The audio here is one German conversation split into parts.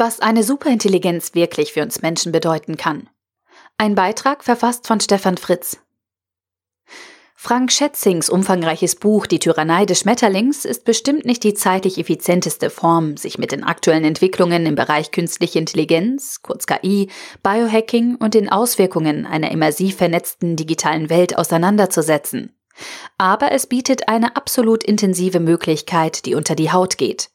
Was eine Superintelligenz wirklich für uns Menschen bedeuten kann. Ein Beitrag verfasst von Stefan Fritz. Frank Schätzings umfangreiches Buch Die Tyrannei des Schmetterlings ist bestimmt nicht die zeitlich effizienteste Form, sich mit den aktuellen Entwicklungen im Bereich künstliche Intelligenz, kurz KI, Biohacking und den Auswirkungen einer immersiv vernetzten digitalen Welt auseinanderzusetzen. Aber es bietet eine absolut intensive Möglichkeit, die unter die Haut geht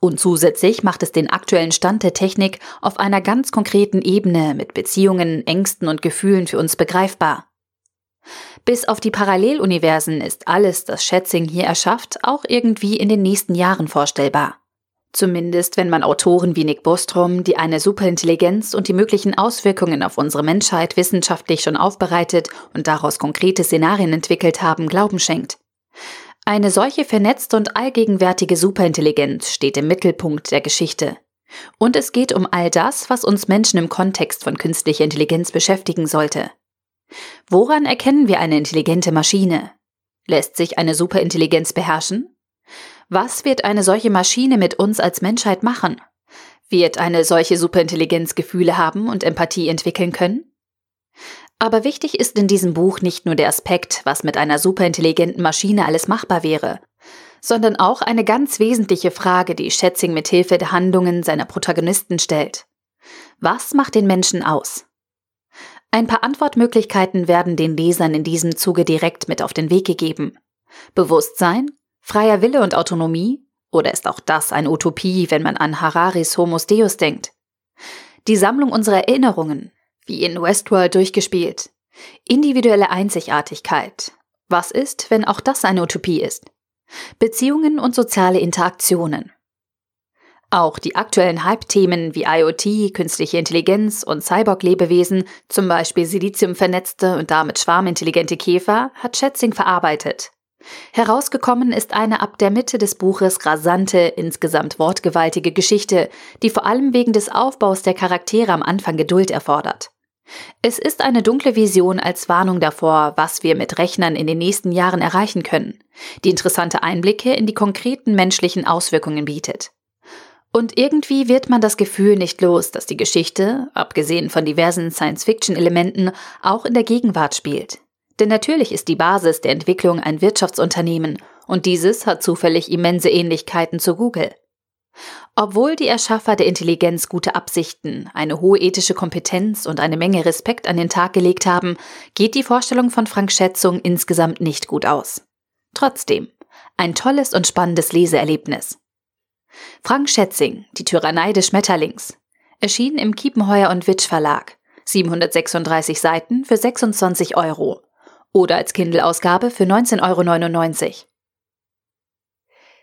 und zusätzlich macht es den aktuellen Stand der Technik auf einer ganz konkreten Ebene mit Beziehungen, Ängsten und Gefühlen für uns begreifbar. Bis auf die Paralleluniversen ist alles, das Schätzing hier erschafft, auch irgendwie in den nächsten Jahren vorstellbar. Zumindest wenn man Autoren wie Nick Bostrom, die eine Superintelligenz und die möglichen Auswirkungen auf unsere Menschheit wissenschaftlich schon aufbereitet und daraus konkrete Szenarien entwickelt haben, Glauben schenkt. Eine solche vernetzte und allgegenwärtige Superintelligenz steht im Mittelpunkt der Geschichte. Und es geht um all das, was uns Menschen im Kontext von künstlicher Intelligenz beschäftigen sollte. Woran erkennen wir eine intelligente Maschine? Lässt sich eine Superintelligenz beherrschen? Was wird eine solche Maschine mit uns als Menschheit machen? Wird eine solche Superintelligenz Gefühle haben und Empathie entwickeln können? Aber wichtig ist in diesem Buch nicht nur der Aspekt, was mit einer superintelligenten Maschine alles machbar wäre, sondern auch eine ganz wesentliche Frage, die Schätzing mit Hilfe der Handlungen seiner Protagonisten stellt. Was macht den Menschen aus? Ein paar Antwortmöglichkeiten werden den Lesern in diesem Zuge direkt mit auf den Weg gegeben. Bewusstsein, freier Wille und Autonomie? Oder ist auch das eine Utopie, wenn man an Hararis Homos Deus denkt? Die Sammlung unserer Erinnerungen, wie in Westworld durchgespielt. Individuelle Einzigartigkeit. Was ist, wenn auch das eine Utopie ist? Beziehungen und soziale Interaktionen. Auch die aktuellen Hype-Themen wie IoT, künstliche Intelligenz und Cyborg-Lebewesen, zum Beispiel Silizium-vernetzte und damit schwarmintelligente Käfer, hat Schätzing verarbeitet. Herausgekommen ist eine ab der Mitte des Buches rasante, insgesamt wortgewaltige Geschichte, die vor allem wegen des Aufbaus der Charaktere am Anfang Geduld erfordert. Es ist eine dunkle Vision als Warnung davor, was wir mit Rechnern in den nächsten Jahren erreichen können, die interessante Einblicke in die konkreten menschlichen Auswirkungen bietet. Und irgendwie wird man das Gefühl nicht los, dass die Geschichte, abgesehen von diversen Science-Fiction-Elementen, auch in der Gegenwart spielt. Denn natürlich ist die Basis der Entwicklung ein Wirtschaftsunternehmen und dieses hat zufällig immense Ähnlichkeiten zu Google. Obwohl die Erschaffer der Intelligenz gute Absichten, eine hohe ethische Kompetenz und eine Menge Respekt an den Tag gelegt haben, geht die Vorstellung von Frank Schätzung insgesamt nicht gut aus. Trotzdem, ein tolles und spannendes Leseerlebnis. Frank Schätzing, Die Tyrannei des Schmetterlings, erschien im Kiepenheuer und Witsch Verlag, 736 Seiten für 26 Euro oder als Kindle-Ausgabe für 19,99 Euro.